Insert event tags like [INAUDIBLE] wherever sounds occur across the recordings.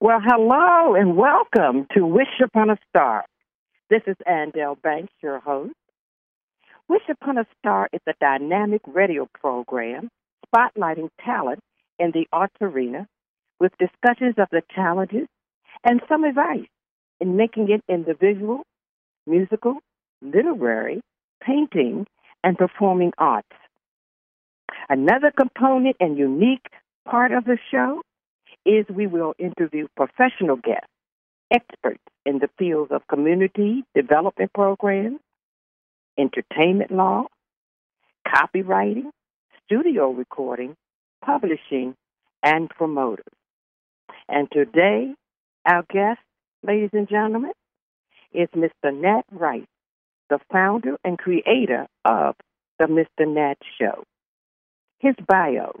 Well, hello and welcome to Wish Upon a Star. This is Andell Banks, your host. Wish Upon a Star is a dynamic radio program spotlighting talent in the arts arena with discussions of the challenges and some advice in making it in the visual, musical, literary, painting, and performing arts. Another component and unique part of the show is we will interview professional guests, experts in the fields of community development programs, entertainment law, copywriting, studio recording, publishing, and promoters. And today, our guest, ladies and gentlemen, is Mr. Nat Rice, the founder and creator of The Mr. Nat Show. His bio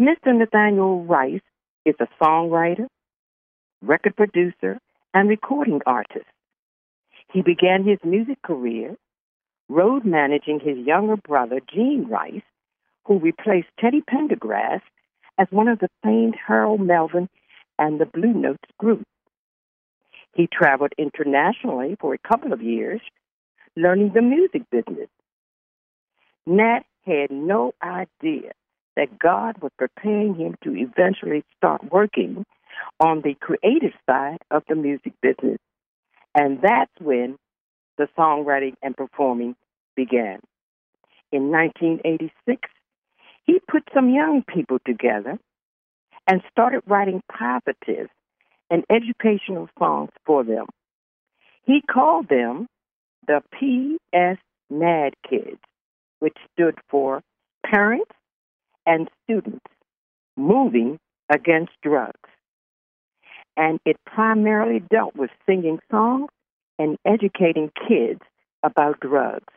Mr. Nathaniel Rice is a songwriter, record producer, and recording artist. He began his music career road managing his younger brother, Gene Rice, who replaced Teddy Pendergrass as one of the famed Harold Melvin and the Blue Notes group. He traveled internationally for a couple of years, learning the music business. Nat had no idea that God was preparing him to eventually start working on the creative side of the music business. And that's when the songwriting and performing began. In 1986, he put some young people together and started writing positive and educational songs for them. He called them the PS MAD Kids, which stood for Parents and Students Moving Against Drugs. And it primarily dealt with singing songs and educating kids about drugs.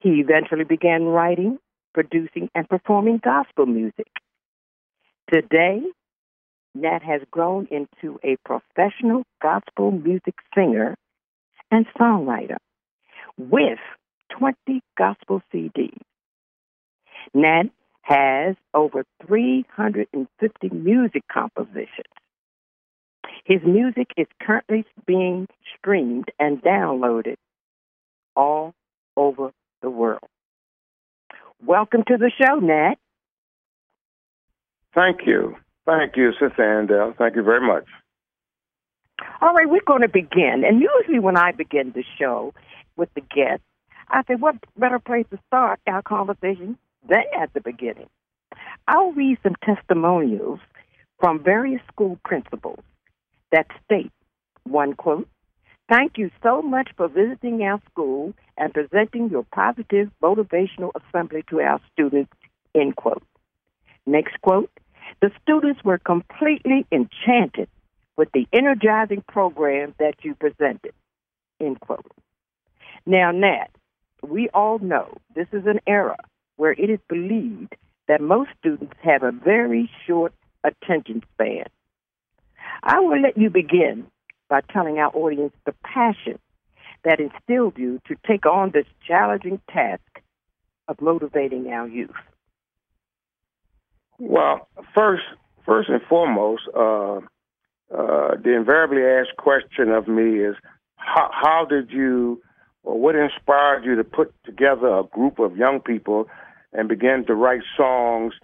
He eventually began writing, producing, and performing gospel music. Today, Nat has grown into a professional gospel music singer and songwriter with 20 gospel CDs. Nat has over 350 music compositions. His music is currently being streamed and downloaded all over the world. Welcome to the show, Nat. Thank you. Thank you, Sister Andell. Thank you very much. All right, we're going to begin. And usually when I begin the show with the guests, I say, what better place to start our conversation than at the beginning? I'll read some testimonials from various school principals that state, one quote, Thank you so much for visiting our school and presenting your positive motivational assembly to our students, end quote. Next quote, the students were completely enchanted with the energizing program that you presented, end quote. Now, Nat, we all know this is an era where it is believed that most students have a very short attention span. I will let you begin by telling our audience the passion that instilled you to take on this challenging task of motivating our youth. Well, first, first and foremost, uh, uh, the invariably asked question of me is, how, how did you, or what inspired you to put together a group of young people and began to write songs,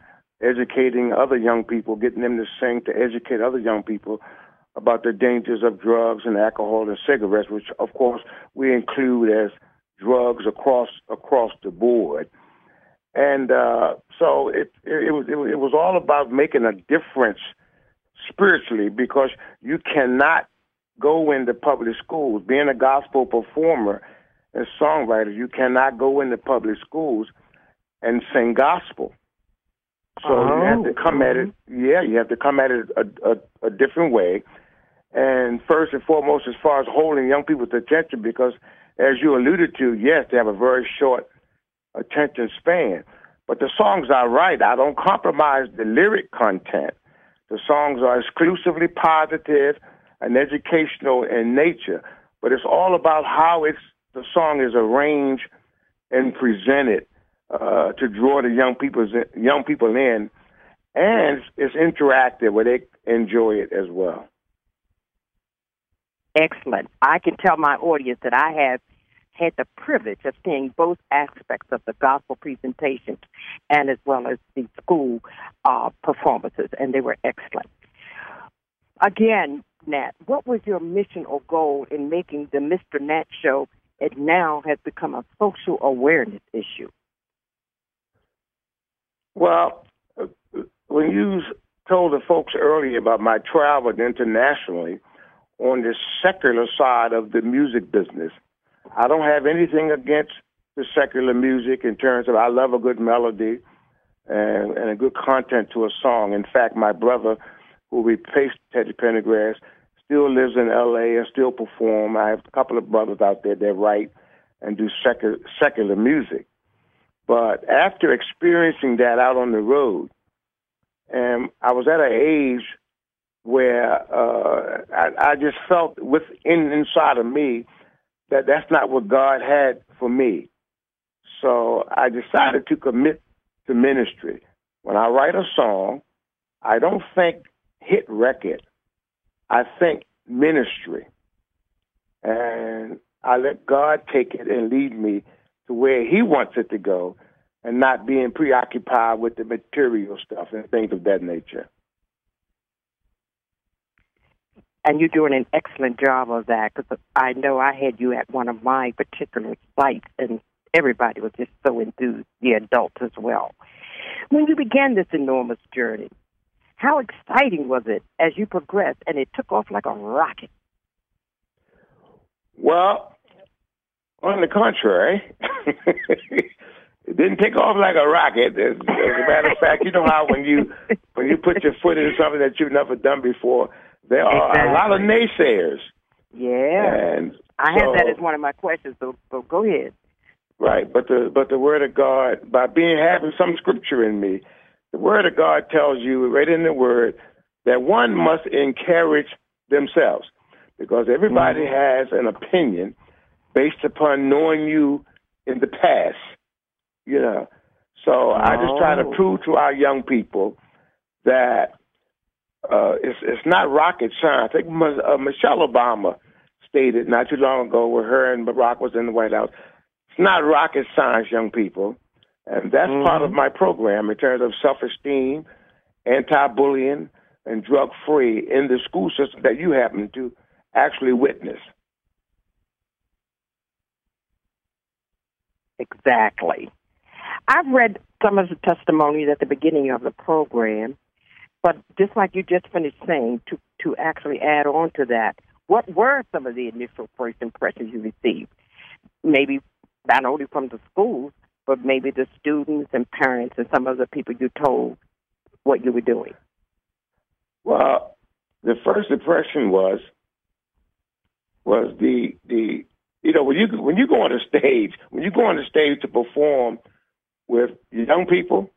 educating other young people, getting them to sing to educate other young people about the dangers of drugs and alcohol and cigarettes, which of course we include as drugs across across the board. And uh, so it, it, it was it, was all about making a difference spiritually because you cannot go into public schools. Being a gospel performer and songwriter, you cannot go into public schools and sing gospel. So oh. you have to oh, come at it. Yeah, you have to come at it a, a, a different way. And first and foremost, as far as holding young people's attention, because as you alluded to, yes, they have a very short attention span. But the songs I write, I don't compromise the lyric content. The songs are exclusively positive and educational in nature, but it's all about how it's the song is arranged and presented uh, to draw the young people young people in and it's interactive where they enjoy it as well. Excellent. I can tell my audience that I have had the privilege of seeing both aspects of the gospel presentations and as well as the school uh, performances, and they were excellent. Again, Nat, what was your mission or goal in making the Mr. Nat show? It now has become a social awareness issue. Well, when you told the folks earlier about my travel internationally on the secular side of the music business, I don't have anything against the secular music in terms of I love a good melody and, and a good content to a song. In fact, my brother, who replaced Teddy Pendergrass, still lives in L.A. and still perform. I have a couple of brothers out there that write and do secular, secular music. But after experiencing that out on the road, and I was at an age where uh, I, I just felt within inside of me that that's not what God had for me. So I decided to commit to ministry. When I write a song, I don't think hit record. I think ministry. And I let God take it and lead me to where He wants it to go and not being preoccupied with the material stuff and things of that nature. And you're doing an excellent job of that because I know I had you at one of my particular sites, and everybody was just so enthused, the adults as well. When you began this enormous journey, how exciting was it as you progressed and it took off like a rocket? Well, on the contrary, [LAUGHS] it didn't take off like a rocket. As, as a matter of fact, you know how when you when you put your foot into something that you've never done before, there are exactly. a lot of naysayers. Yeah, and I so, have that as one of my questions. So, so go ahead. Right, but the but the word of God, by being having some scripture in me, the word of God tells you right in the word that one must encourage themselves because everybody mm-hmm. has an opinion based upon knowing you in the past. You know, so oh. I just try to oh. prove to our young people that uh, it's it's not rocket science. I think uh, Michelle Obama stated not too long ago, where her and Barack was in the White House. It's not rocket science, young people, and that's mm-hmm. part of my program in terms of self-esteem, anti-bullying, and drug-free in the school system that you happen to actually witness. Exactly. I've read some of the testimonies at the beginning of the program, but just like you just finished saying, to to actually add on to that, what were some of the initial first impressions you received? Maybe not only from the schools, but maybe the students and parents and some of the people you told what you were doing. Well, the first impression was was the the you know when you when you go on the stage when you go on the stage to perform with young people,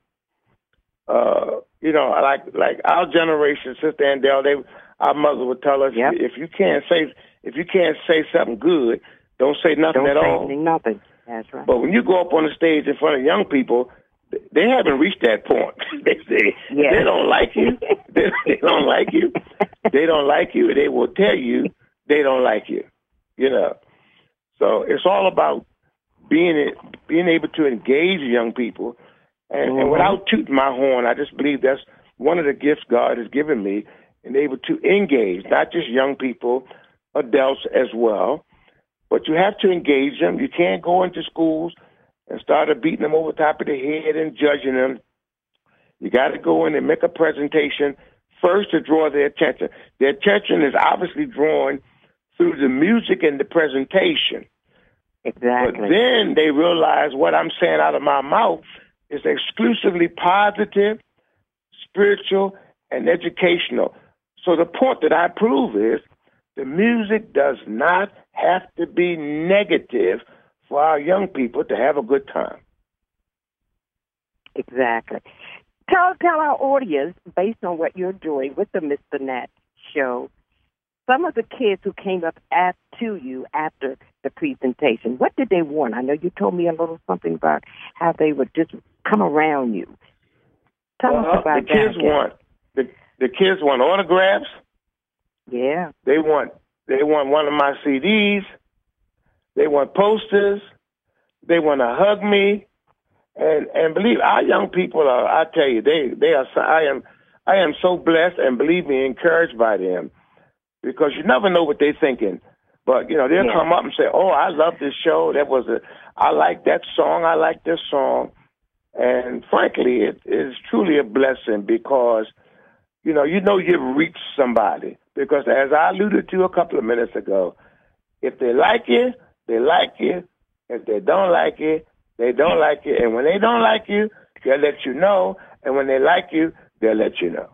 uh, you know, like like our generation, Sister Andell, they our mother would tell us yep. if you can't say if you can't say something good, don't say nothing don't at say all. Anything, nothing. That's right. But when you go up on the stage in front of young people, they haven't reached that point. [LAUGHS] they say yes. they don't like you. [LAUGHS] they, they don't like you. They don't like you. They will tell you they don't like you. You know. So it's all about being being able to engage young people, and, mm-hmm. and without tooting my horn, I just believe that's one of the gifts God has given me, and able to engage not just young people, adults as well, but you have to engage them. You can't go into schools and start beating them over the top of the head and judging them. You got to go in and make a presentation first to draw their attention. Their attention is obviously drawn through the music and the presentation. Exactly. But then they realize what I'm saying out of my mouth is exclusively positive, spiritual, and educational. So the point that I prove is the music does not have to be negative for our young people to have a good time. Exactly. Tell tell our audience, based on what you're doing with the Mr. Nat show, some of the kids who came up at, to you after the presentation, what did they want? I know you told me a little something about how they would just come around you. Tell well, us about the kids that. want the the kids want autographs. Yeah. They want they want one of my CDs. They want posters. They want to hug me. And and believe our young people are. I tell you, they they are. I am I am so blessed and believe me, encouraged by them, because you never know what they're thinking. But you know, they'll Yeah. come up and say, "Oh, I love this show. That was a. I like that song. I like this song." And frankly, it is truly a blessing because you know you know you've reached somebody. Because as I alluded to a couple of minutes ago, if they like you, they like you. If they don't like you, they don't like you. And when they don't like you, they'll let you know. And when they like you, they'll let you know.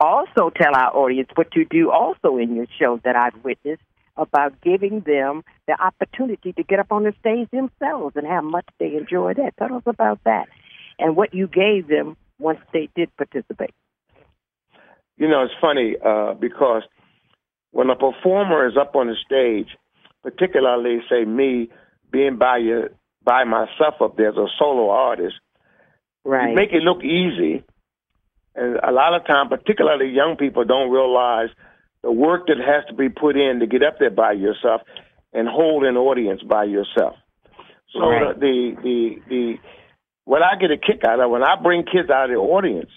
Also, tell our audience what you do also in your show that I've witnessed about giving them the opportunity to get up on the stage themselves and how much they enjoy that. Tell us about that and what you gave them once they did participate. You know, it's funny uh, because when a performer is up on the stage, particularly say me being by your by myself up there as a solo artist, Right. you make it look easy. And a lot of time, particularly young people, don't realize the work that has to be put in to get up there by yourself and hold an audience by yourself. So Right. the, the the what I get a kick out of when I bring kids out of the audience,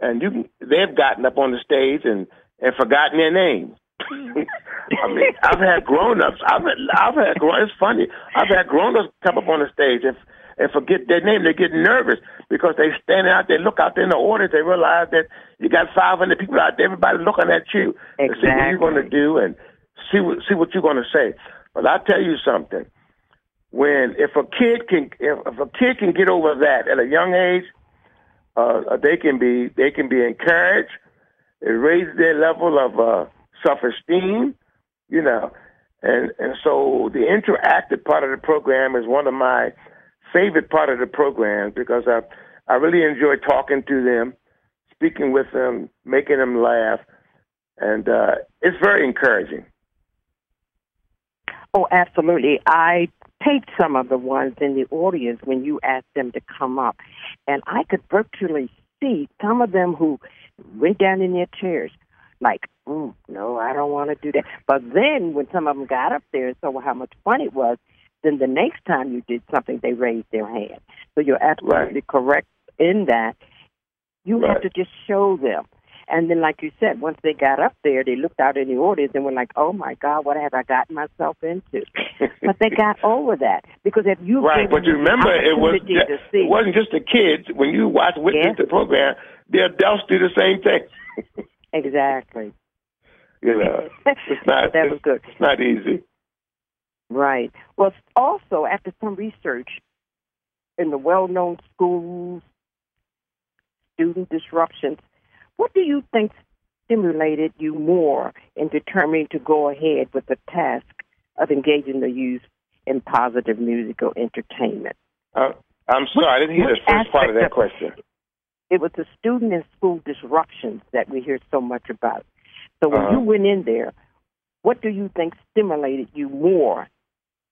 and you can, they've gotten up on the stage and and forgotten their name. [LAUGHS] I mean, I've had grown-ups. I've had, I've had grown. It's funny. I've had grown-ups come up on the stage and and forget their name. They get nervous because they stand out there, look out there in the audience. They realize that you got 500 people out there. Everybody looking at you to see what you're going to do and see what see what you're going to say. But I tell you something. When if a kid can if, if a kid can get over that at a young age, uh, they can be they can be encouraged. It raises their level of uh, self-esteem, you know, and and so the interactive part of the program is one of my favorite part of the program because I I really enjoy talking to them, speaking with them, making them laugh, and uh, it's very encouraging. Oh, absolutely. I taped some of the ones in the audience when you asked them to come up, and I could virtually see some of them who went down in their chairs, like, mm, "No, I don't want to do that." But then, when some of them got up there and saw how much fun it was, then the next time you did something, they raised their hand. So you're absolutely correct in that. You have to just show them. And then, like you said, once they got up there, they looked out in the audience and were like, "Oh my God, what have I gotten myself into?" [LAUGHS] but they got over that because if you right, but you remember it was opportunity to see, it wasn't just the kids. When you watch witness Yeah. the program, the adults do the same thing. [LAUGHS] exactly. you know, [LAUGHS] it's not that was good. it's not easy. Right. Well, also after some research in the well-known schools, student disruptions, what do you think stimulated you more in determining to go ahead with the task of engaging the youth in positive musical entertainment? Uh, I'm sorry, I didn't hear the first part of that of- question. It was the student and school disruptions that we hear so much about. So when Uh-huh. you went in there, what do you think stimulated you more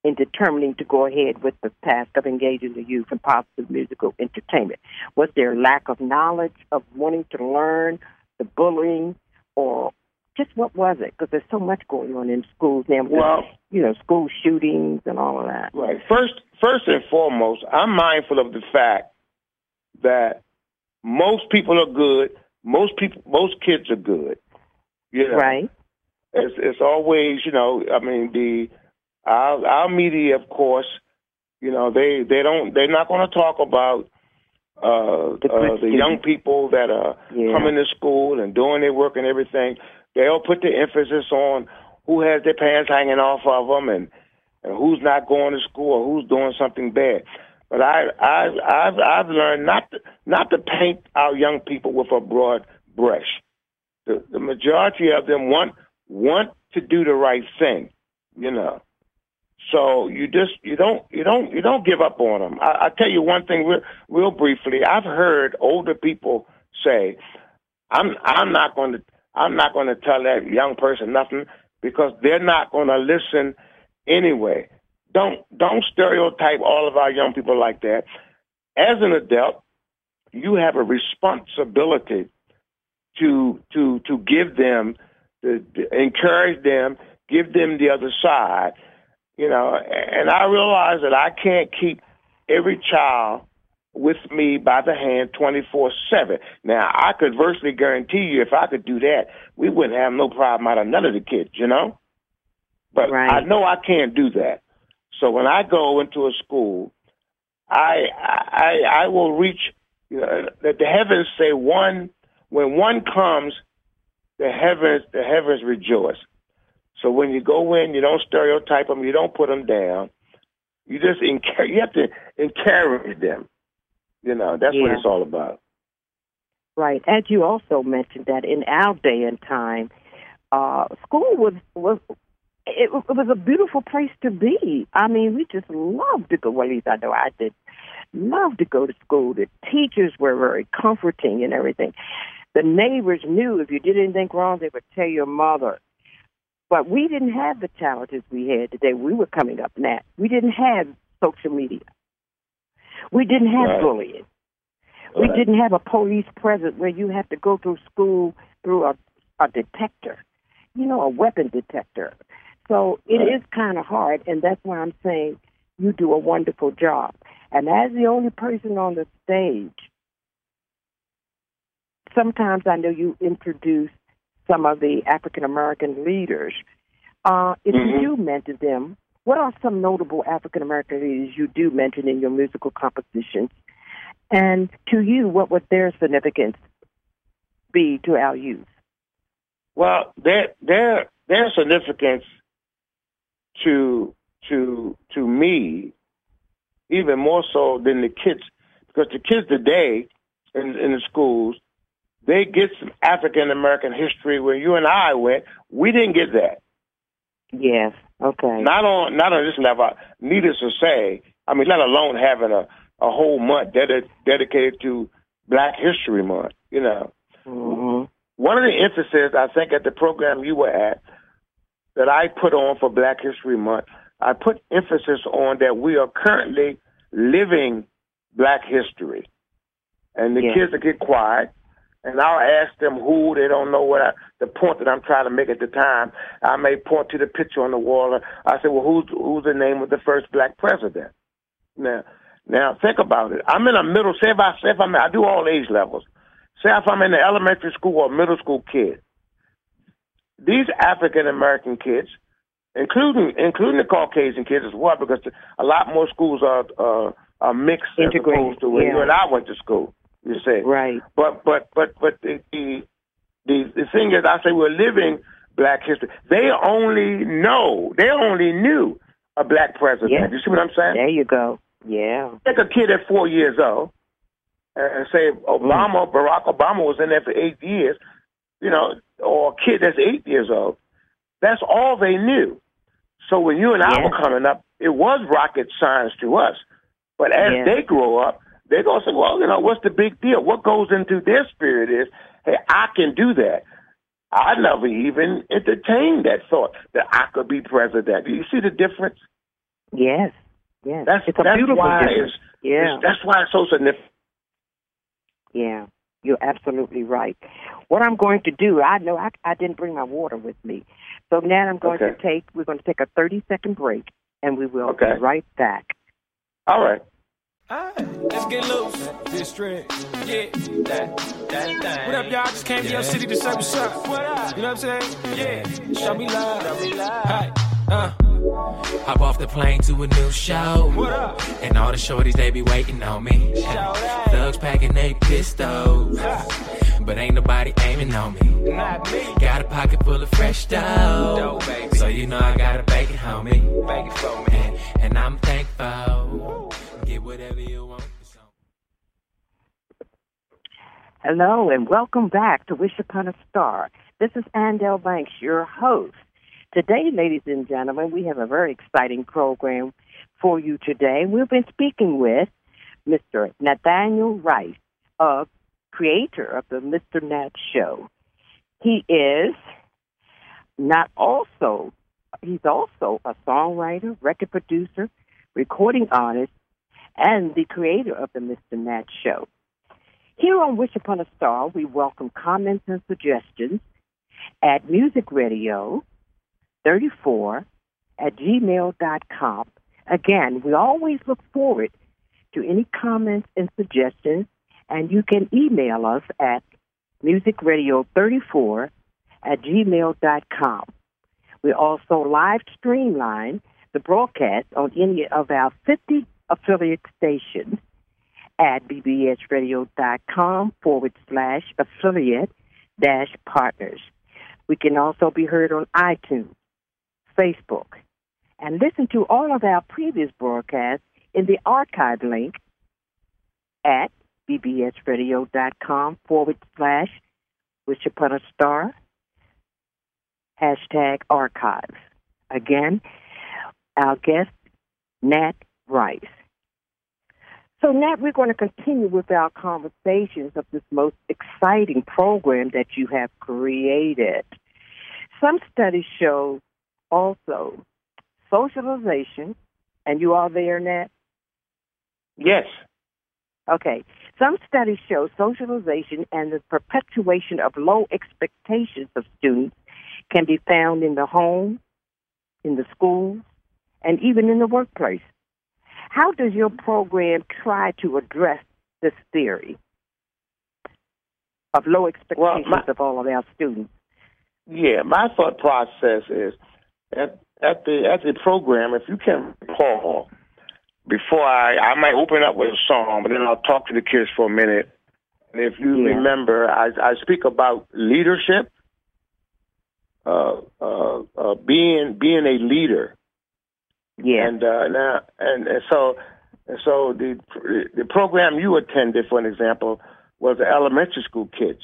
in determining to go ahead with the task of engaging the youth in positive musical entertainment? Was there lack of knowledge of wanting to learn, the bullying, or just what was it? Because there's so much going on in schools now. Well- you know, school shootings and all of that. Right. First, first and foremost, I'm mindful of the fact that most people are good. Most people, most kids are good. You know, Right. It's it's always, you know, I mean the our our media, of course, you know, they they don't they're not going to talk about uh, The uh, the young people that are Yeah. coming to school and doing their work and everything. They'll put the emphasis on who has their pants hanging off of them and and who's not going to school or who's doing something bad. But I, I, I've, I've learned not to, not to paint our young people with a broad brush. The, the majority of them want want to do the right thing, you know. So you just you don't you don't you don't give up on them. I, I tell you one thing real, real briefly. I've heard older people say, "I'm I'm not going to I'm not going to tell that young person nothing because they're not going to listen anyway." Don't don't stereotype all of our young people like that. As an adult, you have a responsibility to to to give them, to, to encourage them, give them the other side. You know, and I realize that I can't keep every child with me by the hand 24 7. Now, I could virtually guarantee you if I could do that, we wouldn't have no problem out of none of the kids, you know? But right. I know I can't do that. So when I go into a school, I I I will reach you know, that the heavens say one when one comes, the heavens the heavens rejoice. So when you go in, you don't stereotype them, you don't put them down. You just encourage, [LAUGHS] you have to encourage them. You know, that's yeah. what it's all about. Right. As you also mentioned that in our day and time, uh, school was was it, it was a beautiful place to be. I mean, we just loved to go. Well, at least I know I did. Love to go to school. The teachers were very comforting and everything. The neighbors knew if you did anything wrong, they would tell your mother. But we didn't have the challenges we had today. We were coming up now. We didn't have social media. We didn't have right. bullying. Right. We didn't have a police presence where you have to go through school through a, a detector, you know, a weapon detector. So it right. is kind of hard, and that's why I'm saying you do a wonderful job. And as the only person on the stage, sometimes I know you introduce some of the African American leaders. Uh, if mm-hmm. you do mention them, what are some notable African American leaders you do mention in your musical compositions? And to you, what would their significance be to our youth? Well, their their their significance to to to me, even more so than the kids, because the kids today in, in the schools, they get some African American history. Where you and I went, we didn't get that. Yes. Okay. Not on not on this level. Needless to say, I mean, let alone having a a whole month ded- dedicated to Black History Month. You know, mm-hmm. one of the emphasis I think at the program you were at that I put on for Black History Month, I put emphasis on that we are currently living Black history, and the Yeah. kids will get quiet. And I'll ask them who they don't know what I, the point that I'm trying to make at the time. I may point to the picture on the wall. I say, well, who's who's the name of the first black president? Now, now think about it. I'm in a middle. Say if I say if I'm I do all age levels. Say if I'm in the elementary school or middle school kid. These African American kids, including including the Caucasian kids as well, because a lot more schools are uh, are mixed as Integrated, opposed to when yeah. you and I went to school. You say, Right. but but but but the the the, the thing is, I say we're living Black history. They only know, they only knew a black president. Yeah. You see what I'm saying? There you go. Yeah. Take a kid at four years old and say Obama, mm. Barack Obama was in there for eight years, you know, or a kid that's eight years old. That's all they knew. So when you and I were coming up, it was rocket science to us. But as Yeah. they grow up, they're going to say, well, you know, what's the big deal? What goes into their spirit is, hey, I can do that. I never even entertained that thought that I could be president. Do you see the difference? Yes. Yes. That's it's a that's beautiful why difference. it's, Yeah. it's that's why it's so significant. Yeah, you're absolutely right. What I'm going to do, I know I, I didn't bring my water with me. So now I'm going to take, we're going to take a 30 second break and we will Okay. be right back. All right. Alright, let's get loose. District. Yeah. That, that, that. What up, y'all? Just came to your city to say what's up. What up? You know what I'm saying? Yeah. Show me love. Show me love. Hey. Uh. Hop off the plane to a new show. What up? And all the shorties, they be waiting on me. Thugs packing they pistols. But ain't nobody aiming on me. Not me. Got a pocket full of fresh dough. Dough. So you know I gotta bake it, homie. Beg it for me. And, and I'm thankful. Get whatever you want. Hello and welcome back to Wish Upon a Star. This is Andel Banks, your host. Today, ladies and gentlemen, we have a very exciting program for you today. We've been speaking with Mr. Nathaniel Rice, uh, creator of the Mr. Nat Show. He is not also, he's also a songwriter, record producer, recording artist, and the creator of the Mr. Nat Show. Here on Wish Upon a Star, we welcome comments and suggestions at Music Radio 34 at gmail.com. Again, we always look forward to any comments and suggestions, and you can email us at musicradio34 at gmail.com. We also live streamline the broadcast on any of our 50 affiliate station at bbsradio.com forward slash affiliate dash partners. We can also be heard on iTunes, Facebook, and listen to all of our previous broadcasts in the archive link at bbsradio.com forward slash wish upon a star hashtag archive. Again, our guest, Nat Rice. So, Nat, we're going to continue with our conversations of this most exciting program that you have created. Some studies show also socialization, and you are there, Nat? Yes. Okay. Some studies show socialization and the perpetuation of low expectations of students can be found in the home, in the schools, and even in the workplace. How does your program try to address this theory of low expectations well, my, of all of our students? Yeah, my thought process is at at the at the program, if you can recall, before I I might open up with a song, but then I'll talk to the kids for a minute. And if you yeah. remember, I I speak about leadership, uh, uh, uh, being being a leader, yeah. And uh, now, and, and so, and so the the program you attended, for an example, was the elementary school kids,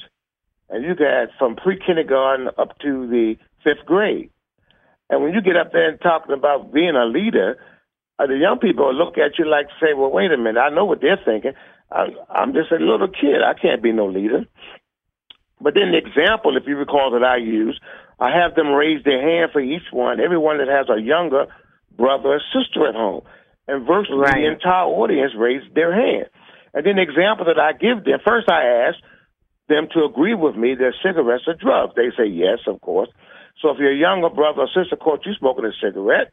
and you got from pre kindergarten up to the fifth grade. And when you get up there and talking about being a leader, uh, the young people look at you like say, "Well, wait a minute, I know what they're thinking. I'm, I'm just a little kid. I can't be no leader." But then the example, if you recall, that I use, I have them raise their hand for each one. Everyone that has a younger brother or sister at home. And virtually right. the entire audience raised their hand. And then the example that I give them, first I ask them to agree with me that cigarettes are drugs. They say yes, of course. So if your younger brother or sister caught you smoking a cigarette,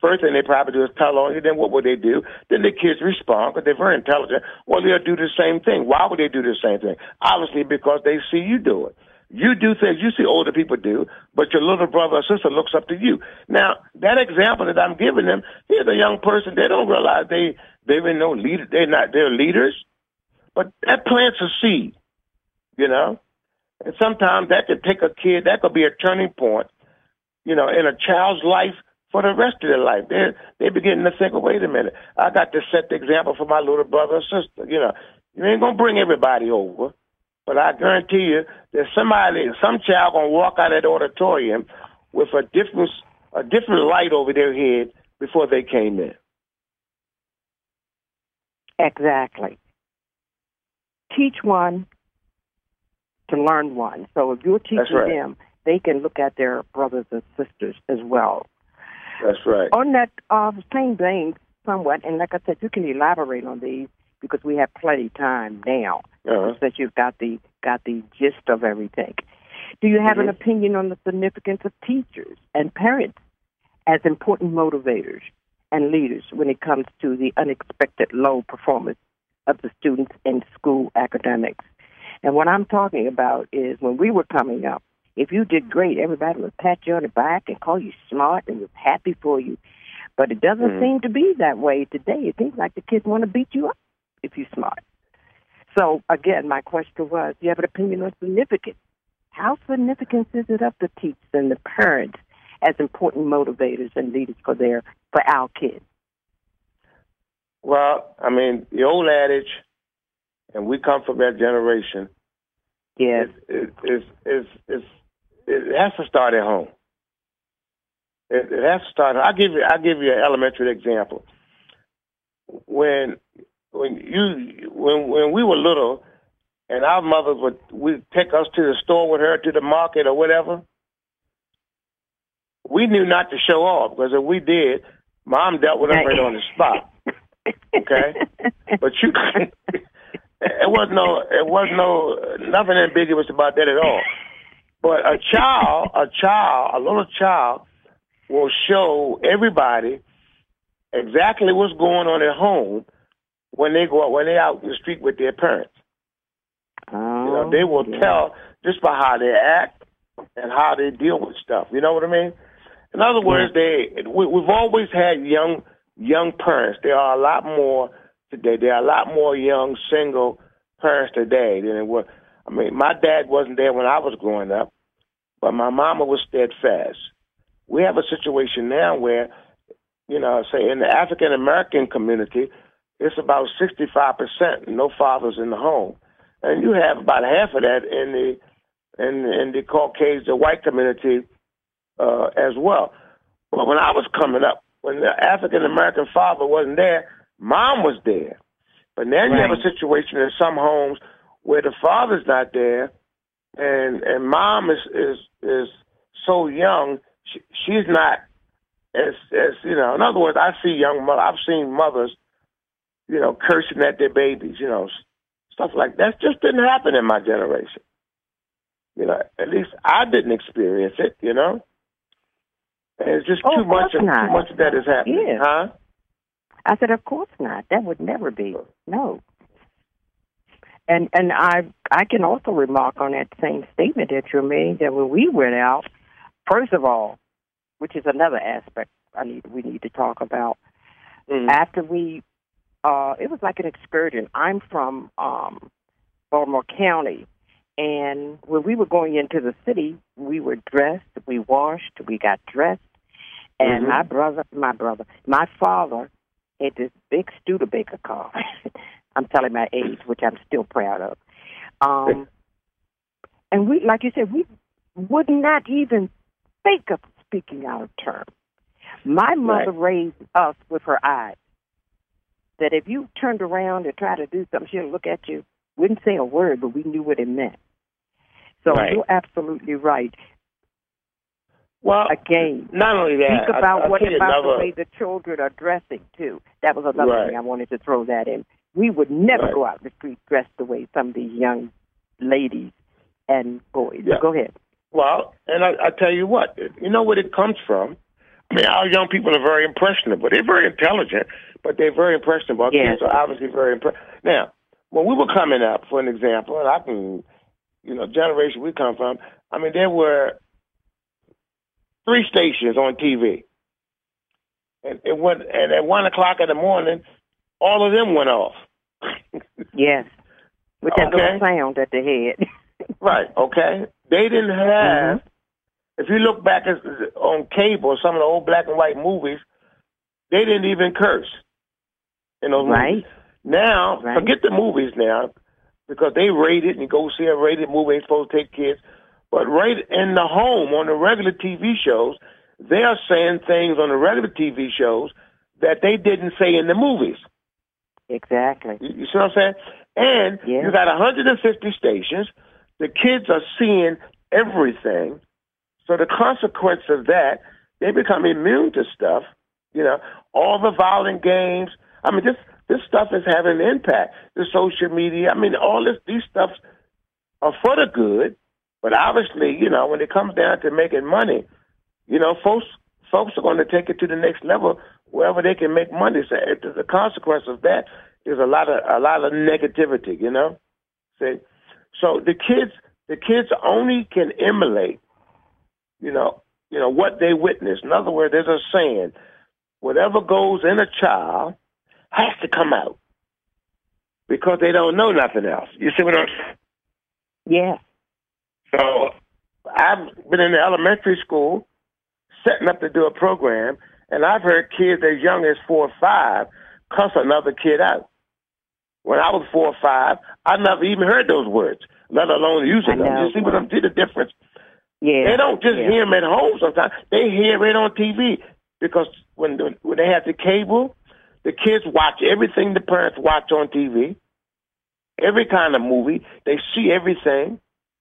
first thing they probably do is tell on you. Then what would they do? Then the kids respond because they're very intelligent. Well, they'll do the same thing. Why would they do the same thing? Obviously because they see you do it. You do things you see older people do, but your little brother or sister looks up to you. Now, that example that I'm giving them, here's a young person, they don't realize they, they're been no leader, they're not, they're leaders, but that plants a seed, you know? And sometimes that could take a kid, that could be a turning point, you know, in a child's life for the rest of their life. They they begin to think, well, wait a minute, I got to set the example for my little brother or sister. You know, you ain't gonna bring everybody over. But I guarantee you, that somebody, some child gonna walk out of that auditorium with a different, a different light over their head before they came in. Exactly. Teach one to learn one. So if you're teaching right. them, they can look at their brothers and sisters as well. That's right. On that uh, same vein, somewhat, and like I said, you can elaborate on these because we have plenty of time now uh-huh. that you've got the got the gist of everything. Do you have mm-hmm. an opinion on the significance of teachers and parents as important motivators and leaders when it comes to the unexpected low performance of the students in school academics? And what I'm talking about is when we were coming up, if you did great, everybody would pat you on the back and call you smart and was happy for you. But it doesn't mm-hmm. seem to be that way today. It seems like the kids want to beat you up if you're smart. So again, my question was, do you have an opinion on significance? How significant is it of the teachers and the parents as important motivators and leaders for their for our kids? Well, I mean, the old adage, and we come from that generation. Yes, it, it, it, it, it has to start at home. It, has to start. I'll give you. I'll give you an elementary example. When you when when we were little, and our mothers would would take us to the store with her to the market or whatever. We knew not to show off because if we did, mom dealt with us right on the spot. [LAUGHS] Okay, but you [LAUGHS] it wasn't no, it wasn't no, nothing ambiguous about that at all. But a child, a child, a little child will show everybody exactly what's going on at home when they go out, when they out in the street with their parents. Oh, You know, they will oh, yeah. tell just by how they act and how they deal with stuff. You know what I mean? In other words, they we, we've always had young young parents. There are a lot more today. There are a lot more young single parents today than it was. I mean, my dad wasn't there when I was growing up, but my mama was steadfast. We have a situation now where, you know, say in the African American community, it's about sixty-five percent no fathers in the home, and you have about half of that in the in in the Caucasian the white community uh, as well. But when I was coming up, when the African American father wasn't there, mom was there. But now you have a situation in some homes where the father's not there, and and mom is is is so young, she, she's not as as you know. In other words, I see young mother. I've seen mothers, you know, cursing at their babies, you know, stuff like that. Just didn't happen in my generation. You know, at least I didn't experience it. You know, and it's just Oh, too much. Of, not. too much of that is happening, Yeah. huh? I said, of course not. That would never be. No. And and I I can also remark on that same statement that you made that when we went out, first of all, which is another aspect I need we need to talk about. Mhm. After we, uh, it was like an excursion. I'm from um, Baltimore County, and when we were going into the city, we were dressed, we washed, we got dressed, and Mhm. my brother, my brother, my father had this big Studebaker car. [LAUGHS] I'm telling my age, which I'm still proud of. Um, [LAUGHS] and we, like you said, we would not even think of speaking out of term. My mother raised us with her eyes. That if you turned around and tried to do something, she'd look at you, wouldn't say a word, but we knew what it meant. So Right. you're absolutely right. Well, Again, not only that, think about I, I what about another, the way the children are dressing too. That was another Right. thing I wanted to throw that in. We would never Right. go out in the street dressed the way some of these young ladies and boys. Yeah. Go ahead. Well, and I, I tell you what, you know what it comes from. I mean, our young people are very impressionable. They're very intelligent, but they're very impressionable. Our Yes. kids are obviously very impressed. Now, when we were coming up, for an example, and I can, you know, generation we come from, I mean, there were three stations on TV, and it went, and at one o'clock in the morning, all of them went off. Yes. With that Okay. little sound at the head. [LAUGHS] Right. Okay. They didn't have. Mm-hmm. If you look back at, on cable, some of the old black and white movies, they didn't even curse in those Right. movies. Now, Right. forget the movies now, because they rated and you go see a rated movie ain't supposed to take kids. But right in the home on the regular TV shows, they are saying things on the regular TV shows that they didn't say in the movies. Exactly. You, you see what I'm saying? And Yeah. you got 150 stations. The kids are seeing everything. So the consequence of that, they become immune to stuff. You know, all the violent games. I mean, this this stuff is having an impact. The social media. I mean, all this these stuffs are for the good, but obviously, you know, when it comes down to making money, you know, folks folks are going to take it to the next level wherever they can make money. So the consequence of that is a lot of a lot of negativity. You know, see. So the kids the kids only can emulate, you know, you know what they witness. In other words, there's a saying: whatever goes in a child has to come out because they don't know nothing else. You see what I'm saying? Yes. So I've been in the elementary school setting up to do a program, and I've heard kids as young as four or five cuss another kid out. When I was four or five, I never even heard those words, let alone using them. You see what I'm see the difference? Yeah. They don't just yeah. hear them at home sometimes. They hear it on TV because when the, when they have the cable, the kids watch everything the parents watch on TV. Every kind of movie, they see everything.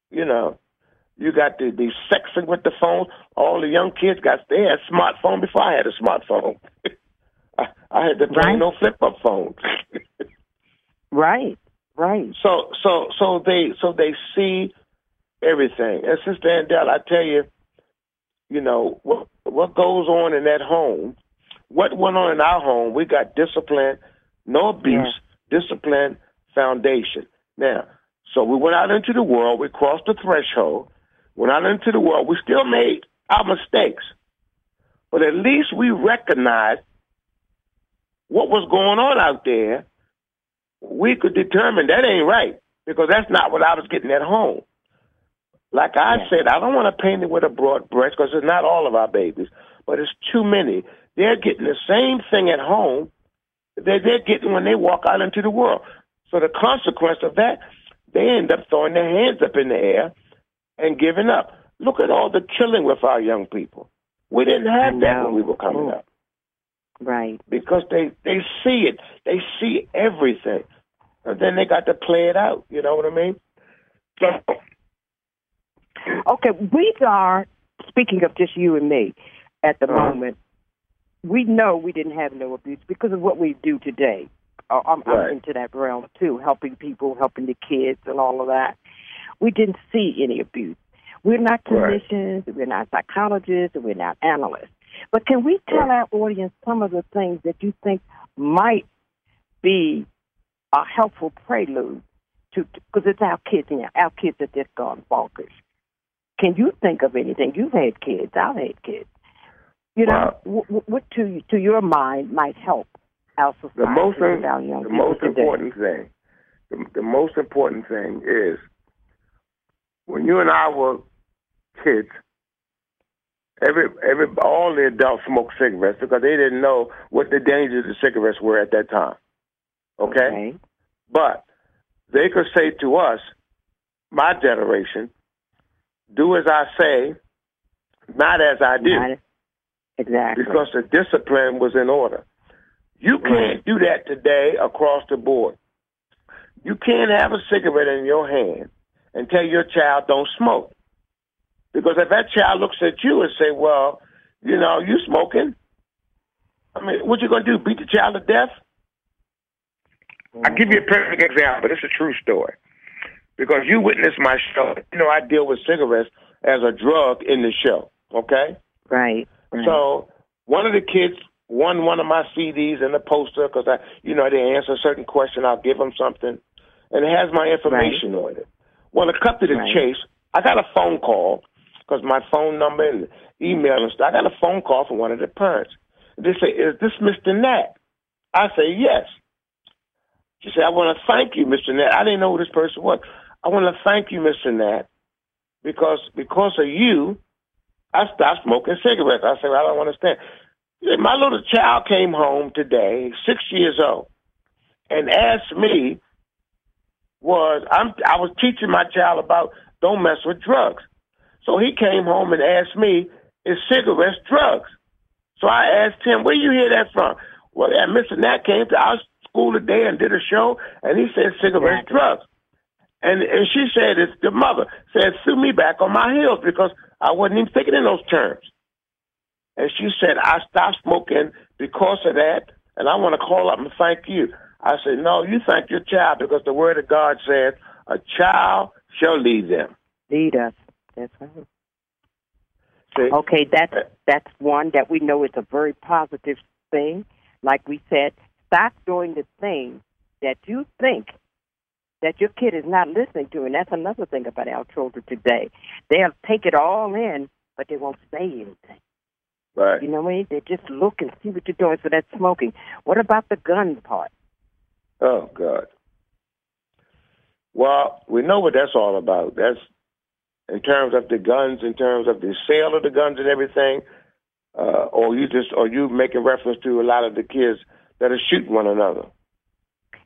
You know, you got the the sexing with the phone. All the young kids got they had a smartphone before I had a smartphone. [LAUGHS] I, I had the Right. plain no flip up phone. [LAUGHS] Right. Right. So so so they so they see everything. And Sister Andell, I tell you, you know what what goes on in that home. What went on in our home? We got discipline, no abuse, discipline, foundation. Now, so we went out into the world. We crossed the threshold. Went out into the world. We still made our mistakes, but at least we recognized what was going on out there we could determine that ain't right because that's not what I was getting at home. Like I Yeah. said, I don't want to paint it with a broad brush because it's not all of our babies, but it's too many. They're getting the same thing at home that they're getting when they walk out into the world. So the consequence of that, they end up throwing their hands up in the air and giving up. Look at all the killing with our young people. We didn't have that when we were coming Mm. up Right. because they they see it, they see everything, and then they got to play it out. You know what I mean? So, Okay, we are speaking of just you and me at the Uh-huh. moment. We know we didn't have no abuse because of what we do today. Uh, I'm, Right. I'm into that realm too, helping people, helping the kids, and all of that. We didn't see any abuse. We're not Right. clinicians, we're not psychologists, and we're not analysts. But can we tell Right. our audience some of the things that you think might be a helpful prelude to because it's our kids now. Our kids are just gone bonkers. Can you think of anything? You've had kids. I've had kids. You know, Wow. what, what to to your mind might help our society the most young the most important thing, the, the most important thing is when you and I were kids. Every every all the adults smoked cigarettes because they didn't know what the dangers of cigarettes were at that time. okay? But they could say to us, my generation, do as I say, not as I do, Not- Exactly. because the discipline was in order. You can't do that today across the board. You can't have a cigarette in your hand and tell your child don't smoke. Because if that child looks at you and say, well, you know, you smoking, I mean, what you going to do, beat the child to death? I'll give you a perfect example. It's a true story. Because you witnessed my show. You know, I deal with cigarettes as a drug in the show, okay? right. right. So one of the kids won one of my CDs and a poster because I, you know, they answer a certain question. I'll give them something, and it has my information on it. Well, to cut to the Right. chase, I got a phone call because my phone number and email and stuff. I got a phone call from one of the parents. They say, "Is this Mr. Nat?" I say, "Yes." She said, "I want to thank you, Mr. Nat. I didn't know who this person was. I want to thank you, Mr. Nat, because because of you, I stopped smoking cigarettes. I said, I don't understand. My little child came home today, six years old, and asked me was I'm I was teaching my child about don't mess with drugs. So he came home and asked me, Is cigarettes drugs? So I asked him, Where you hear that from? Well, and Mr. Nat came to our school today and did a show and he said cigarettes Exactly. drugs. And and she said it's the mother said sue me back on my heels because I wasn't even thinking in those terms. And she said I stopped smoking because of that, and I want to call up and thank you. I said no, you thank your child because the word of God says a child shall lead them. Lead us. That's right. See? Okay, that's that's one that we know is a very positive thing. Like we said, stop doing the thing that you think that your kid is not listening to, and that's another thing about our children today. They'll take it all in, but they won't say anything. Right. You know what I mean? They just look and see what you're doing. So that's smoking. What about the gun part? Oh God. Well, we know what that's all about. That's in terms of the guns, in terms of the sale of the guns and everything. Uh, or you just, or you making reference to a lot of the kids that are shooting one another.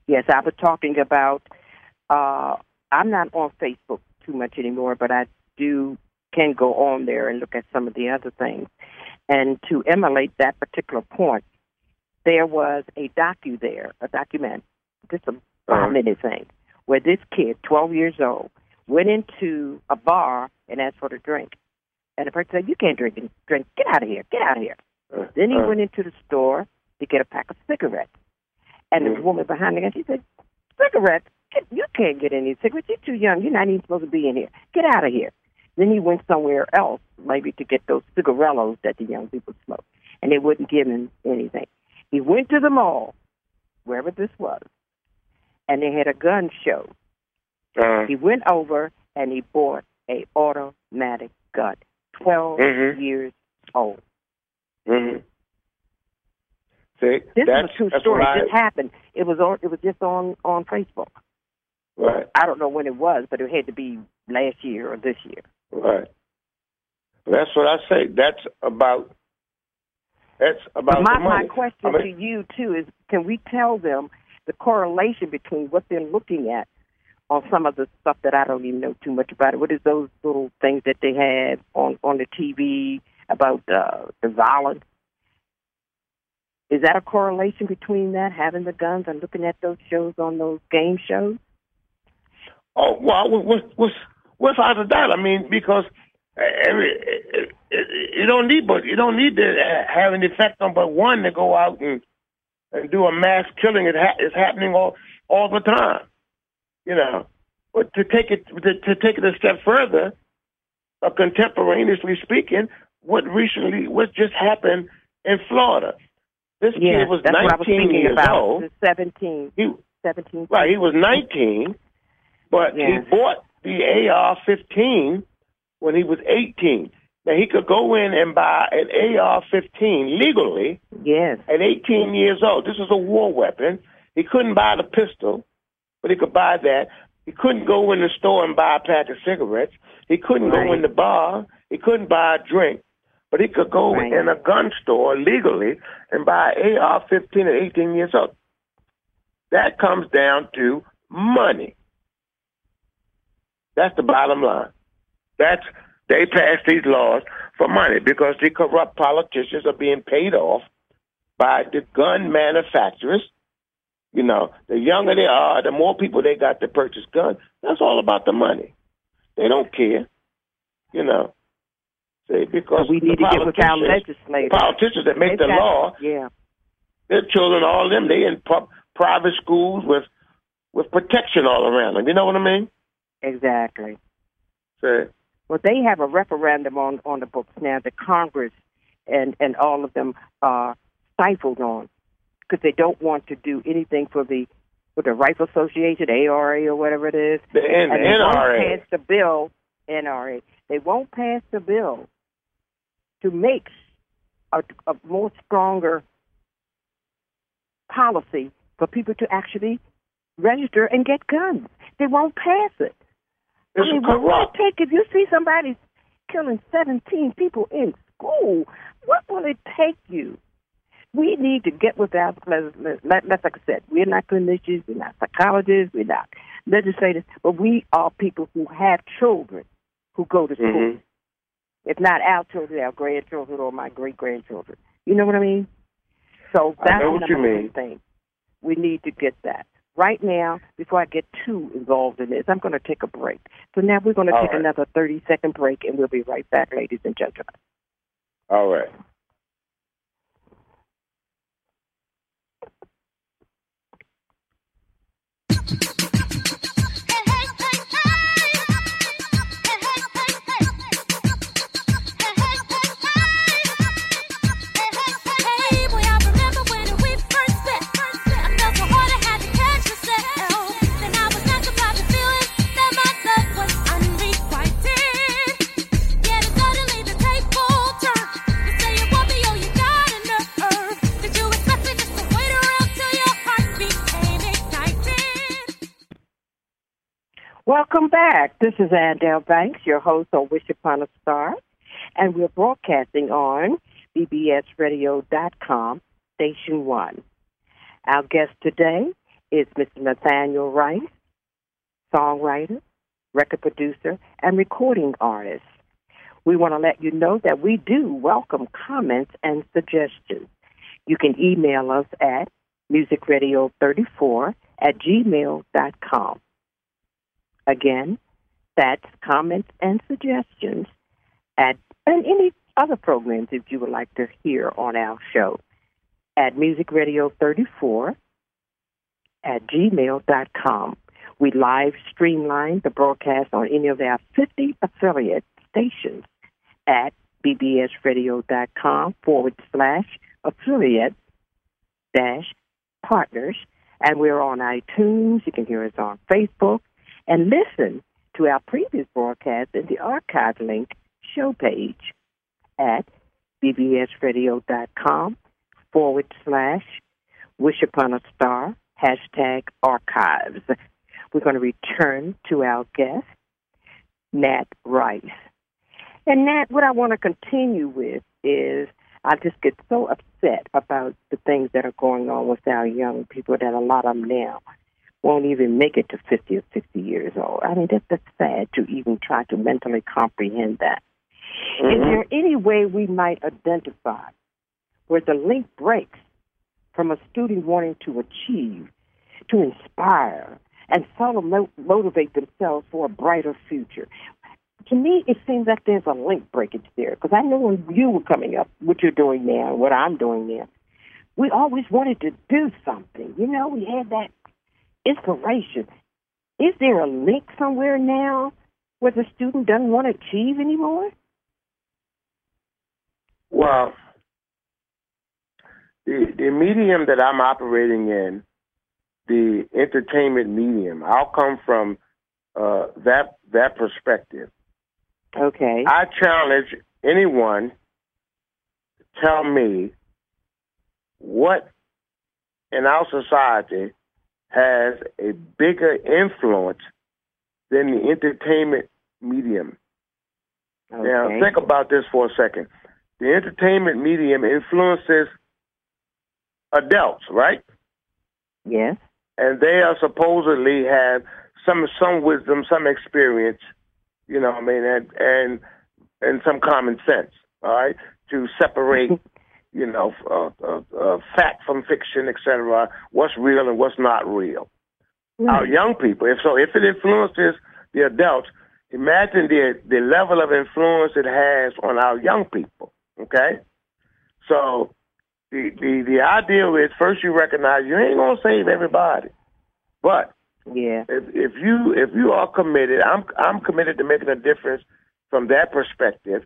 Yes, I was talking about. Uh, I'm not on Facebook too much anymore, but I do can go on there and look at some of the other things. And to emulate that particular point, there was a docu there, a document, just a Uh-huh. five minute thing, where this kid, 12 years old, went into a bar and asked for a drink. And the person said, You can't drink and drink. Get out of here. Get out of here. Uh, Then he uh, went into the store to get a pack of cigarettes. And Mhm. the woman behind the counter, she said, Cigarettes? You can't get any cigarettes. You're too young. You're not even supposed to be in here. Get out of here. Then he went somewhere else, maybe to get those cigarellos that the young people smoke, and they wouldn't give him anything. He went to the mall, wherever this was, and they had a gun show. Uh, He went over and he bought a automatic gun, 12 Mhm. years old. hmm See, This that's, is a true story. what I, This happened. It was on. It was just on on Facebook. Right, I don't know when it was, but it had to be last year or this year. right. That's what I say. That's about. That's about my, my question I mean, to you too is: Can we tell them the correlation between what they're looking at on some of the stuff that I don't even know too much about? What is those little things that they had on on the TV about uh, the violence? Is that a correlation between that having the guns and looking at those shows on those game shows? Oh well, what, what's what's out of that? I mean, because eh, every it, it, you don't need, but you don't need to have an effect on but one to go out and and do a mass killing. It ha- it's happening all all the time, you know. But to take it to, to take it a step further, uh, contemporaneously speaking, what recently what just happened in Florida? This Yeah, kid was that's what I was 19 years about. old. The 17, He 17. Right, he was 19, but Yeah. he bought the AR-15 when he was 18. Now he could go in and buy an AR-15 legally Yes. at 18 years old. This is a war weapon. He couldn't buy the pistol, but he could buy that. He couldn't go in the store and buy a pack of cigarettes. He couldn't Right. go in the bar. He couldn't buy a drink. But he could go Right. in a gun store legally and buy an AR-15 at 18 years old. That comes down to money. That's the bottom line. That's they pass these laws for money because the corrupt politicians are being paid off by the gun manufacturers. You know, the younger they are, the more people they got to purchase guns. That's all about the money. They don't care. You know. See, because we need the to get with our politicians- legislators. Politicians that make They've the law, Yeah. their children, all of them, they in private schools with with protection all around them. You know what I mean? Exactly. See, Well, they have a referendum on on the books now that Congress and and all of them are stifled on because they don't want to do anything for the for the Rifle Association, ARA or whatever it is, the, N- the and they won't NRA. pass the bill. NRA. They won't pass the bill to make a, a more stronger policy for people to actually register and get guns. They won't pass it. It's I mean, what will it take if you see somebody killing 17 people in school? What will it take you? We need to get with our, let- like I said, we're not clinicians, we're not psychologists, we're not legislators, but we are people who have children who go to school. Mhm. If not our children, our grandchildren or my great grandchildren. You know what I mean? So I that's know what you mean. thing. We need to get that. Right now, before I get too involved in this, I'm going to take a break. So now we're going to All take right. another 30 second break and we'll be right back, ladies and gentlemen. All right. This is Andell Banks, your host on Wish Upon a Star, and we're broadcasting on bbsradio.com, Station 1. Our guest today is Mr. Nathaniel Rice, songwriter, record producer, and recording artist. We want to let you know that we do welcome comments and suggestions. You can email us at musicradio34 at gmail.com. Again, that's comments and suggestions at and any other programs that you would like to hear on our show at musicradio34 at gmail.com. We live streamline the broadcast on any of our 50 affiliate stations at bbsradio.com forward slash affiliate dash partners. And we're on iTunes. You can hear us on Facebook and listen to our previous broadcast in the archive link show page at bbsradio.com forward slash wish upon a star hashtag archives. We're going to return to our guest, Nat Rice. And Nat, what I want to continue with is I just get so upset about the things that are going on with our young people that a lot of them now won't even make it to 50 or 60 years old. I mean, that's, that's sad to even try to mentally comprehend that. Is Mhm. there any way we might identify where the link breaks from a student wanting to achieve, to inspire, and self-motivate themselves for a brighter future? To me, it seems like there's a link breakage there because I know when you were coming up, what you're doing now, what I'm doing now, we always wanted to do something. You know, we had that inspiration. Is there a link somewhere now where the student doesn't want to achieve anymore? Well, the the medium that I'm operating in, the entertainment medium, I'll come from uh, that that perspective. Okay. I challenge anyone to tell me what in our society has a bigger influence than the entertainment medium. Now, think about this for a second. The entertainment medium influences adults, right? Yes. And they are supposedly have some some wisdom, some experience, you know, what I mean, and and and some common sense, all right, to separate, [LAUGHS] you know, uh, uh, uh, fact from fiction, etc. What's real and what's not real. Our young people, if so, if it influences the adults, imagine the the level of influence it has on our young people. Okay, so the the the ideal is first you recognize you ain't gonna save everybody, but Yeah. if if you if you are committed, I'm I'm committed to making a difference from that perspective,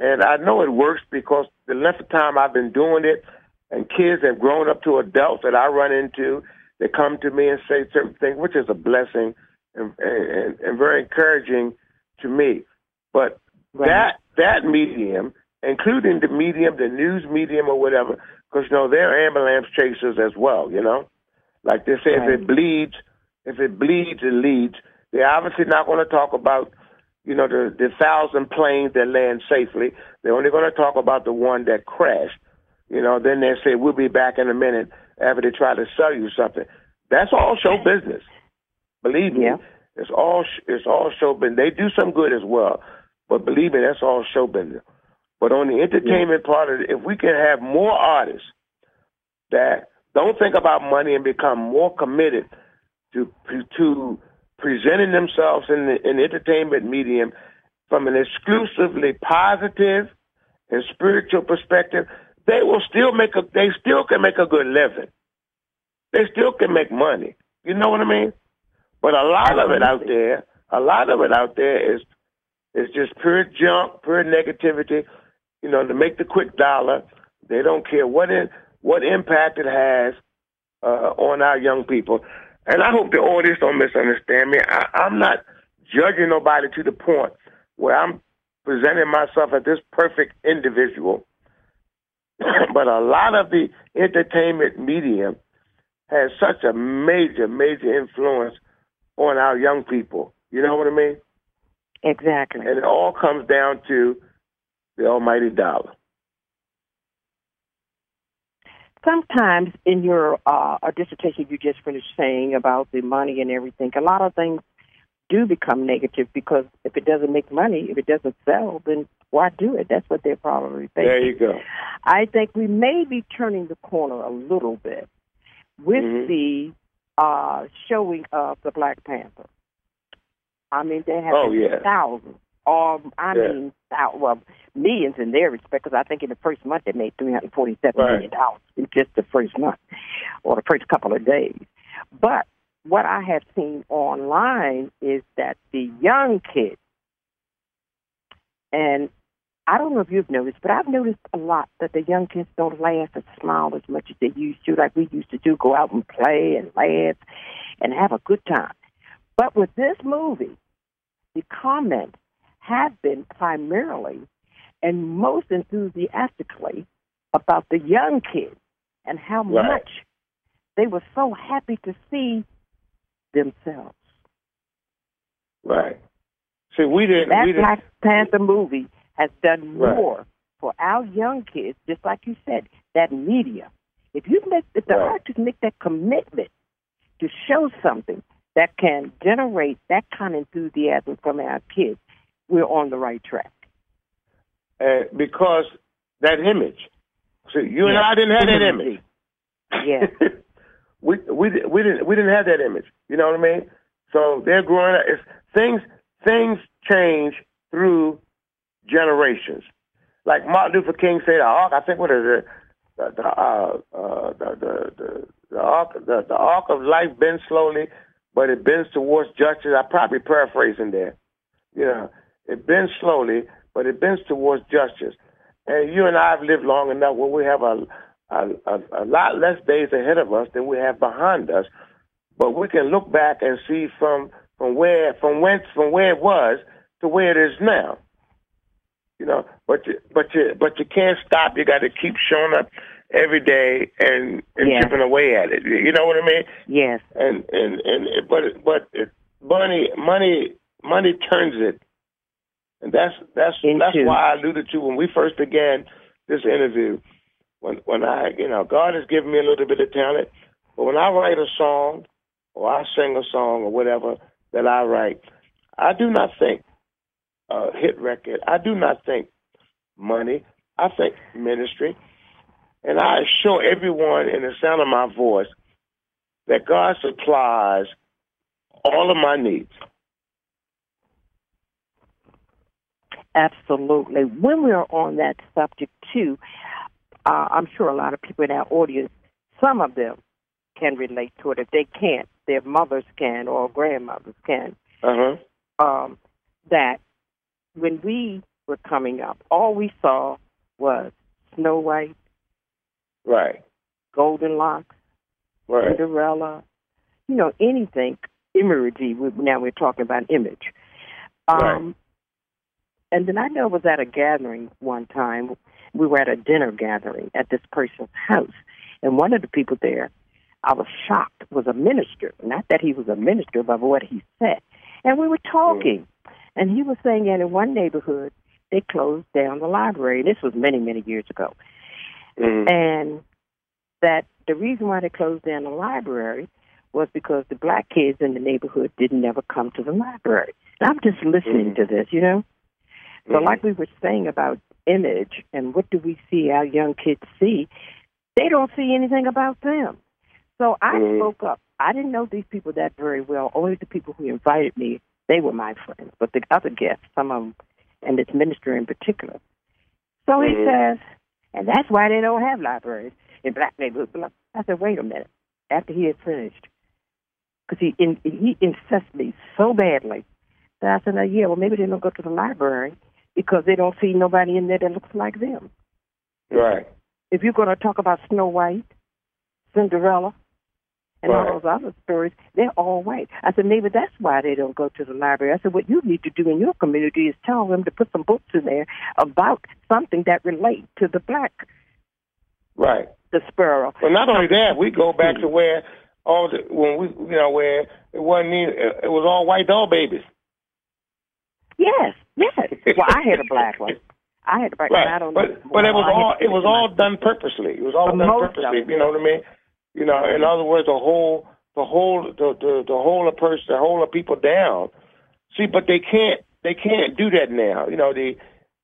and I know it works because the length of time I've been doing it, and kids have grown up to adults that I run into. They come to me and say certain things, which is a blessing and and, and very encouraging to me. But Right. that that medium, including the medium, the news medium or whatever, because you know they're ambulance chasers as well. You know, like they say, if it bleeds, if it bleeds, it leads. They're obviously not going to talk about, you know, the the thousand planes that land safely. They're only going to talk about the one that crashed. You know, then they say we'll be back in a minute after they try to sell you something. That's all show business. Believe me, Yeah. it's all it's all show business. They do some good as well, but believe me, that's all show business. But on the entertainment part of it, if we can have more artists that don't think about money and become more committed to to presenting themselves in the in entertainment medium from an exclusively positive and spiritual perspective, they will still make a they still can make a good living. They still can make money. You know what I mean? But a lot of it out there, a lot of it out there is is just pure junk, pure negativity. You know, to make the quick dollar. They don't care what it, what impact it has uh, on our young people. And I hope the audience don't misunderstand me. I, I'm not judging nobody to the point where I'm presenting myself as this perfect individual. [CLEARS THROAT] but a lot of the entertainment medium has such a major, major influence on our young people. You know what I mean? Exactly. And it all comes down to the almighty dollar. Sometimes in your uh, a dissertation you just finished saying about the money and everything, a lot of things do become negative because if it doesn't make money, if it doesn't sell, then why do it? That's what they're probably thinking. There you go. I think we may be turning the corner a little bit with Mhm. the uh, showing of the Black Panther. I mean, there have Oh, yeah. thousands, or I Yeah. mean, thou- well, millions in their respect. Because I think in the first month they made three hundred forty-seven Right. million dollars in just the first month, or the first couple of days. But what I have seen online is that the young kids, and I don't know if you've noticed, but I've noticed a lot that the young kids don't laugh and smile as much as they used to, like we used to do, go out and play and laugh and have a good time. But with this movie, the comments have been primarily and most enthusiastically about the young kids and how Right. much they were so happy to see themselves. Right. See, we didn't. That we didn't. Black Panther movie has done Right. more for our young kids, just like you said, that media. If you make if the Right. artists make that commitment to show something that can generate that kind of enthusiasm from our kids, we're on the right track. uh, because that image. See, you and I didn't have that image. Yeah. [LAUGHS] we we we didn't we didn't have that image. You know what I mean? So they're growing up. It's, things things change through generations. Like Martin Luther King said, the. I think what is it? The the uh, uh, the, the the the arc the, the arc of life bends slowly, but it bends towards justice. I probably paraphrasing there. You know, it bends slowly, but it bends towards justice. And you and I have lived long enough where we have a a, a, a lot less days ahead of us than we have behind us. But we can look back and see from from where from whence from where it was to where it is now. You know, but you but you but you can't stop. You got to keep showing up every day and and Yeah. chipping away at it. You know what I mean? yes. and and and it- but it- but it, money money money turns it, and that's that's that's why I alluded to when we first began this interview. When when I you know God has given me a little bit of talent, but when I write a song or I sing a song or whatever that I write, I do not think uh, hit record. I do not think money. I think ministry. And I assure everyone in the sound of my voice that God supplies all of my needs. Absolutely. When we're on that subject too, uh, I'm sure a lot of people in our audience, some of them can relate to it. If they can't, their mothers can or grandmothers can. Uh huh. Um, that when we were coming up, all we saw was Snow White, Right. Golden Locks, Right. Cinderella, you know, anything imagery. Now we're talking about image. Um, Right. And then I know I was at a gathering one time. We were at a dinner gathering at this person's house, and one of the people there, I was shocked, was a minister. Not that he was a minister, but what he said. And we were talking, and he was saying that in one neighborhood they closed down the library. This was many, many years ago Mhm. and that the reason why they closed down the library was because the black kids in the neighborhood didn't ever come to the library. And I'm just listening Mhm. to this, you know. So, like we were saying about image and what do we see our young kids see, they don't see anything about them. So I Mhm. spoke up. I didn't know these people that very well. Only the people who invited me, they were my friends. But the other guests, some of them, and this minister in particular. So he Mhm. says, and that's why they don't have libraries in black neighborhoods. I said, wait a minute. After he had finished, because he in, he incensed me so badly that I said, now, yeah, well, maybe they don't go to the library because they don't see nobody in there that looks like them. Right. If you're going to talk about Snow White, Cinderella, and Right. all those other stories, they're all white. I said, maybe that's why they don't go to the library. I said, what you need to do in your community is tell them to put some books in there about something that relate to the black, Right. the sparrow. But not only that, we go back to hmm. where all the when we you know where it wasn't even, it was all white doll babies. Yes, yes. Well, I had a black one. I had a black one. I don't know. But but it was all it was all done purposely. It was all But done purposely. You know what I mean? You know, in other words, the whole the whole the the, the whole of person the whole of people down. See, but they can't they can't do that now. You know, the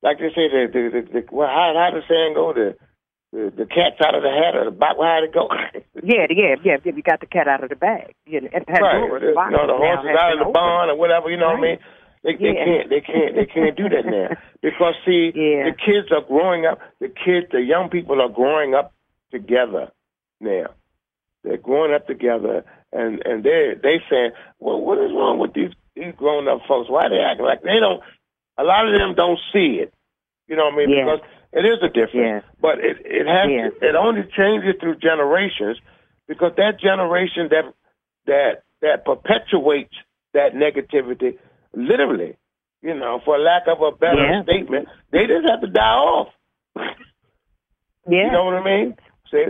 like they say the the, the, the well, how how the saying go the the, the cat's out of the hat or the box how it go. [LAUGHS] Yeah, yeah, yeah, yeah. You got the cat out of the bag. You know, and right. Pandora's You box know, the horse is out of the opened. barn or whatever. You know what I mean? They, they Yeah. can't. They can't. They can't do that now [LAUGHS] because see, Yeah. the kids are growing up. The kids, the young people are growing up together now. They're growing up together, and and they they saying, well, what is wrong with these these grown up folks? Why they acting like they don't? A lot of them don't see it. You know what I mean? Yeah. Because it is a difference, but it it has Yeah. it only changes through generations because that generation that that that perpetuates that negativity, literally, you know, for lack of a better Yeah. statement, they just have to die off. [LAUGHS] Yeah. You know what I mean? See,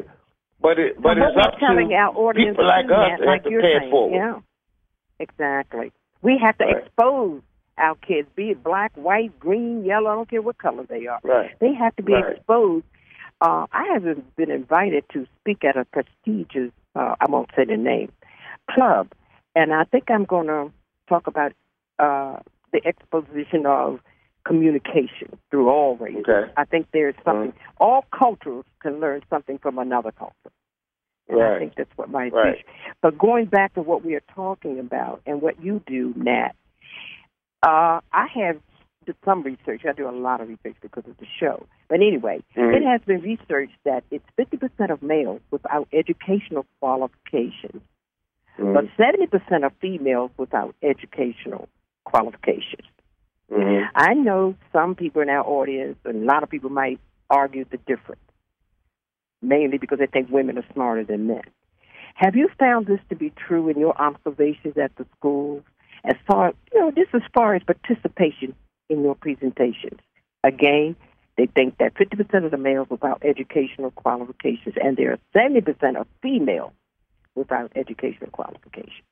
but it but So it's up telling to our audience people like us to like to you're pay it saying. forward. Yeah, exactly. We have to Right. expose our kids, be it black, white, green, yellow. I don't care what color they are. Right. They have to be Right. exposed. Uh, I haven't been invited to speak at a prestigious, uh, I won't say the name, club, and I think I'm going to talk about uh, the exposition of communication through all races. Okay. I think there's something. All cultures can learn something from another culture. And I think that's what my Right. But going back to what we are talking about and what you do, Nat, uh, I have did some research. I do a lot of research because of the show. But anyway, Mhm. it has been researched that it's 50% of males without educational qualifications, Mhm. but 70% of females without educational qualifications. Mhm. I know some people in our audience, and a lot of people might argue the difference, mainly because they think women are smarter than men. Have you found this to be true in your observations at the schools? As far you know, this as far as participation in your presentations. Again, they think that 50% of the males without educational qualifications, and there are 70% of females without educational qualifications.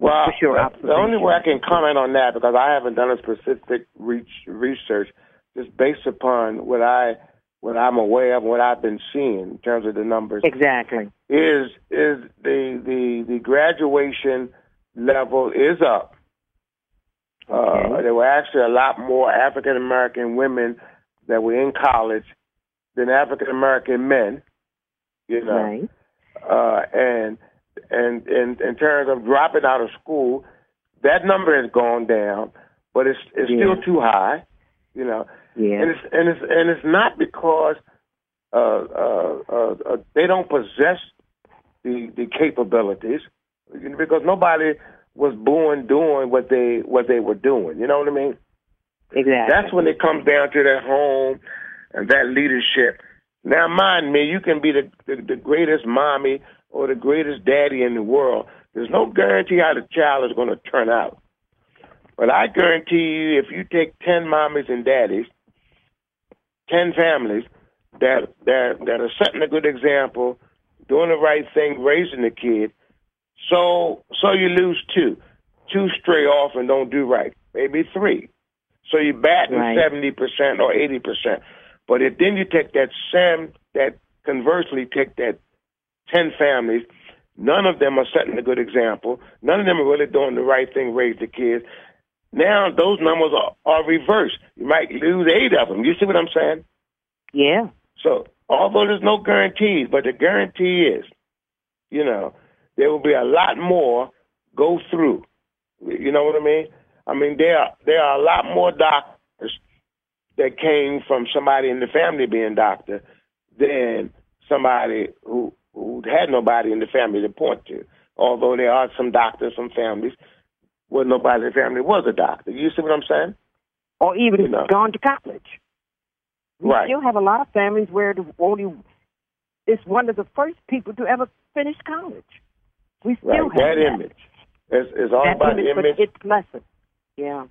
Well, What's your the- the only way I can comment on that because I haven't done a specific reach, research, just based upon what I what I'm aware of, what I've been seeing in terms of the numbers, Exactly. is is the the the graduation level is up. Uh, there were actually a lot more African American women that were in college than African American men. You know, Right. uh, and and and in terms of dropping out of school, that number has gone down, but it's it's Yeah. still too high. You know, Yeah. and it's and it's and it's not because uh, uh, uh, uh, they don't possess the the capabilities, because nobody was born doing what they what they were doing. You know what I mean? exactly. That's when it comes down to that home and that leadership. Now, mind me, you can be the, the the greatest mommy or the greatest daddy in the world. There's no guarantee how the child is going to turn out. But I guarantee you, if you take ten mommies and daddies, ten families that that that are setting a good example, doing the right thing, raising the kid, so so you lose two, two stray off and don't do right, maybe three. So you're batting Right. seventy percent or eighty percent. But if then you take that Sam, that conversely take that ten families, none of them are setting a good example. None of them are really doing the right thing, raise the kids. Now those numbers are, are reversed. You might lose eight of them. You see what I'm saying? yeah. So although there's no guarantees, but the guarantee is, you know, there will be a lot more go through. You know what I mean? I mean there are there are a lot more doctors that came from somebody in the family being doctor than somebody who who had nobody in the family to point to. Although there are some doctors, some families where nobody in the family was a doctor. You see what I'm saying? Or even You know. gone to college. Right. We Right. still have a lot of families where the only it's one of the first people to ever finish college. We still Right. have That that. image. It's, it's all That about the image, image. but it's lesson. Yeah.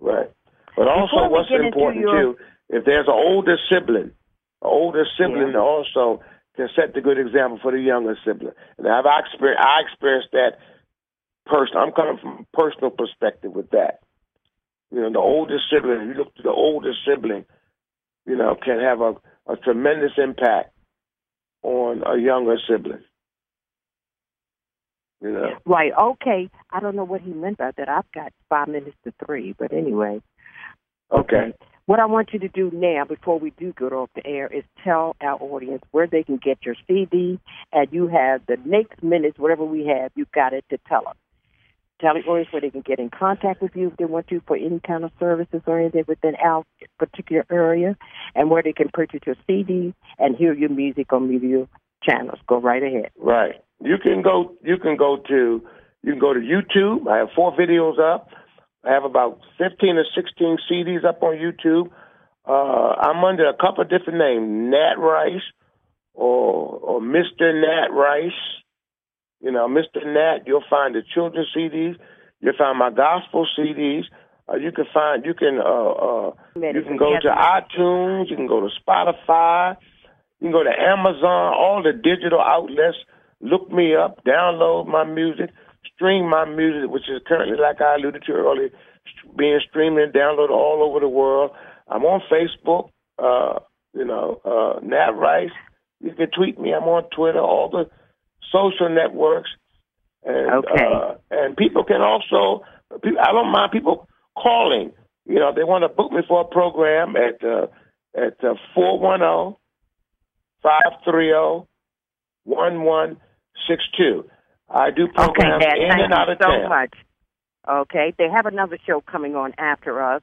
Right. But also, what's important your- too, if there's an older sibling, an older sibling Yeah. also can set the good example for the younger sibling. And I've experienced, I experienced that person. I'm coming from a personal perspective with that. You know, the older sibling, you look to the older sibling, you know, can have a, a tremendous impact on a younger sibling. You know, Right. Okay. I don't know what he meant by that. I've got five minutes to three, but anyway. okay. What I want you to do now, before we do go off the air, is tell our audience where they can get your CD, and you have the next minutes, whatever we have, you got it to tell us. Tell the audience where they can get in contact with you if they want to for any kind of services or anything within our particular area, and where they can purchase your CD and hear your music on media channels. Go right ahead. Right. you can go you can go to you can go to YouTube. I have four videos up. I have about fifteen or sixteen CDs up on YouTube. Uh, I'm under a couple of different names, Nat Rice or or Mr. Nat Rice. You know, Mr. Nat. You'll find the children's CDs. You'll find my gospel CDs. Uh, you can find you can uh, uh, you can go to iTunes. You can go to Spotify. You can go to Amazon. All the digital outlets. Look me up. Download my music. Stream my music, which is currently, like I alluded to earlier, being streamed and downloaded all over the world. I'm on Facebook. Uh, you know, uh, Nat Rice. You can tweet me. I'm on Twitter. All the social networks. And, Okay. Uh, and people can also. I don't mind people calling. You know, they want to book me for a program at uh, at four one zero five three zero one one six two. I do Okay, Dad, in thank and out you of so town. much. Okay, they have another show coming on after us.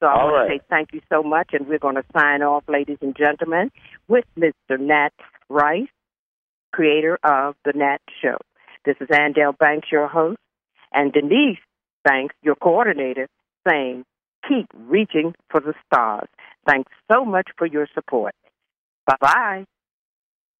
So I All want right. to say thank you so much, and we're going to sign off, ladies and gentlemen, with Mr. Nat Rice, creator of The Nat Show. This is Andale Banks, your host, and Denise Banks, your coordinator, saying, keep reaching for the stars. Thanks so much for your support. Bye-bye.